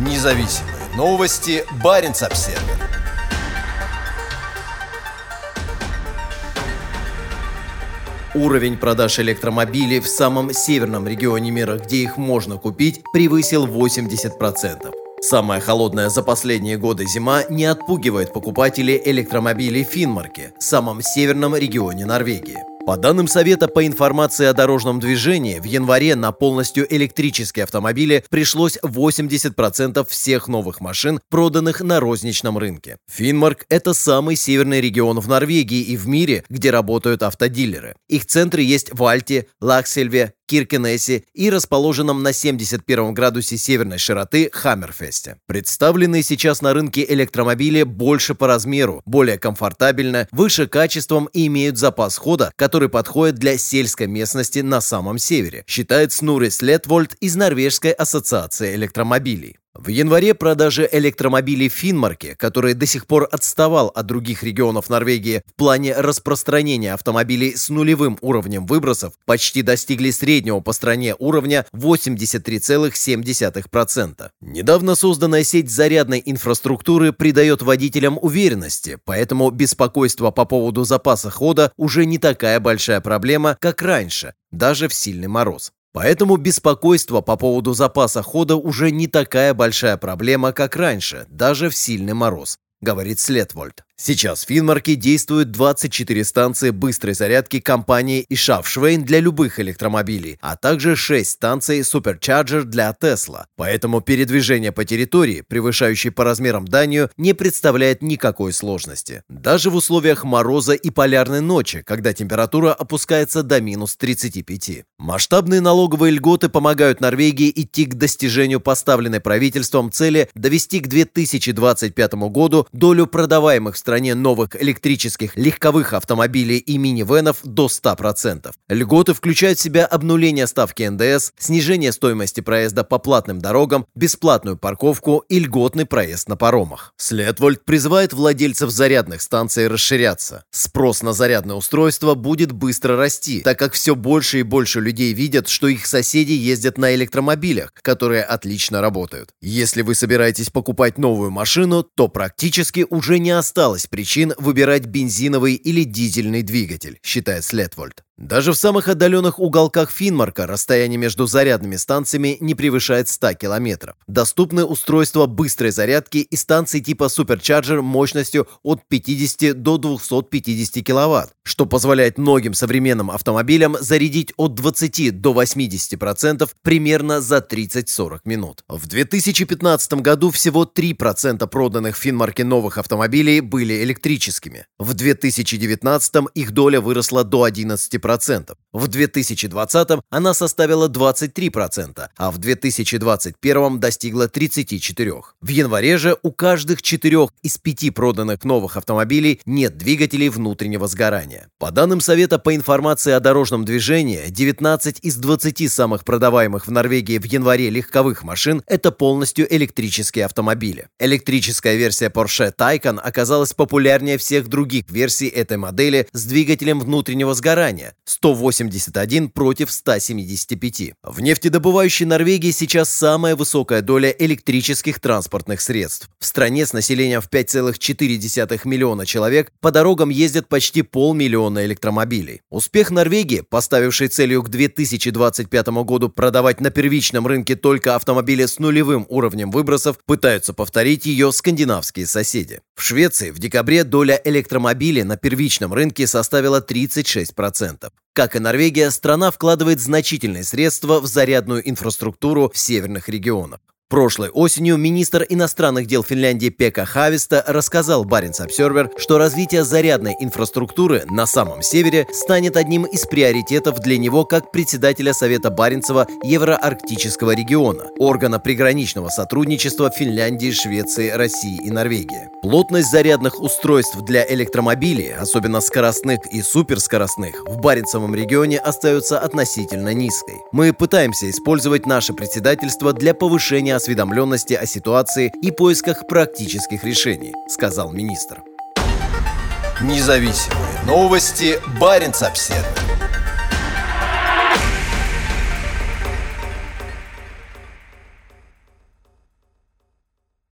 Независимые новости. Барин обсерва Уровень продаж электромобилей в самом северном регионе мира, где их можно купить, превысил 80%. Самая холодная за последние годы зима не отпугивает покупателей электромобилей в Финмарке, самом северном регионе Норвегии. По данным Совета по информации о дорожном движении, в январе на полностью электрические автомобили пришлось 80% всех новых машин, проданных на розничном рынке. Финмарк – это самый северный регион в Норвегии и в мире, где работают автодилеры. Их центры есть в Альте, Лаксельве, Киркенесе и расположенном на 71 градусе северной широты Хаммерфесте. Представленные сейчас на рынке электромобили больше по размеру, более комфортабельно, выше качеством и имеют запас хода, который подходит для сельской местности на самом севере, считает Снурис Летвольд из Норвежской ассоциации электромобилей. В январе продажи электромобилей в Финмарке, который до сих пор отставал от других регионов Норвегии в плане распространения автомобилей с нулевым уровнем выбросов, почти достигли среднего по стране уровня 83,7%. Недавно созданная сеть зарядной инфраструктуры придает водителям уверенности, поэтому беспокойство по поводу запаса хода уже не такая большая проблема, как раньше, даже в сильный мороз. Поэтому беспокойство по поводу запаса хода уже не такая большая проблема, как раньше, даже в сильный мороз, говорит Следвольд. Сейчас в Финмарке действуют 24 станции быстрой зарядки компании Ишавшвейн для любых электромобилей, а также 6 станций Supercharger для Tesla. Поэтому передвижение по территории, превышающей по размерам Данию, не представляет никакой сложности. Даже в условиях мороза и полярной ночи, когда температура опускается до минус 35. Масштабные налоговые льготы помогают Норвегии идти к достижению поставленной правительством цели довести к 2025 году долю продаваемых в стране новых электрических легковых автомобилей и минивенов до 100%. Льготы включают в себя обнуление ставки НДС, снижение стоимости проезда по платным дорогам, бесплатную парковку и льготный проезд на паромах. Следвольд призывает владельцев зарядных станций расширяться. Спрос на зарядное устройство будет быстро расти, так как все больше и больше людей видят, что их соседи ездят на электромобилях, которые отлично работают. Если вы собираетесь покупать новую машину, то практически уже не осталось осталось причин выбирать бензиновый или дизельный двигатель, считает Следвольд. Даже в самых отдаленных уголках Финмарка расстояние между зарядными станциями не превышает 100 километров. Доступны устройства быстрой зарядки и станции типа Supercharger мощностью от 50 до 250 киловатт, что позволяет многим современным автомобилям зарядить от 20 до 80% примерно за 30-40 минут. В 2015 году всего 3% проданных в Финмарке новых автомобилей были электрическими. В 2019 их доля выросла до 11%. 20%. В 2020 она составила 23%, а в 2021 достигла 34%. В январе же у каждых четырех из пяти проданных новых автомобилей нет двигателей внутреннего сгорания. По данным Совета по информации о дорожном движении, 19 из 20 самых продаваемых в Норвегии в январе легковых машин – это полностью электрические автомобили. Электрическая версия Porsche Taycan оказалась популярнее всех других версий этой модели с двигателем внутреннего сгорания, 181 против 175. В нефтедобывающей Норвегии сейчас самая высокая доля электрических транспортных средств. В стране с населением в 5,4 миллиона человек по дорогам ездят почти полмиллиона электромобилей. Успех Норвегии, поставившей целью к 2025 году продавать на первичном рынке только автомобили с нулевым уровнем выбросов, пытаются повторить ее скандинавские соседи. В Швеции в декабре доля электромобилей на первичном рынке составила 36%. Как и Норвегия, страна вкладывает значительные средства в зарядную инфраструктуру в северных регионах. Прошлой осенью министр иностранных дел Финляндии Пека Хависта рассказал Баренц Обсервер, что развитие зарядной инфраструктуры на самом севере станет одним из приоритетов для него как председателя Совета Баренцева Евроарктического региона, органа приграничного сотрудничества Финляндии, Швеции, России и Норвегии. Плотность зарядных устройств для электромобилей, особенно скоростных и суперскоростных, в Баренцевом регионе остается относительно низкой. Мы пытаемся использовать наше председательство для повышения осведомленности о ситуации и поисках практических решений, сказал министр. Независимые новости. Барин обседный.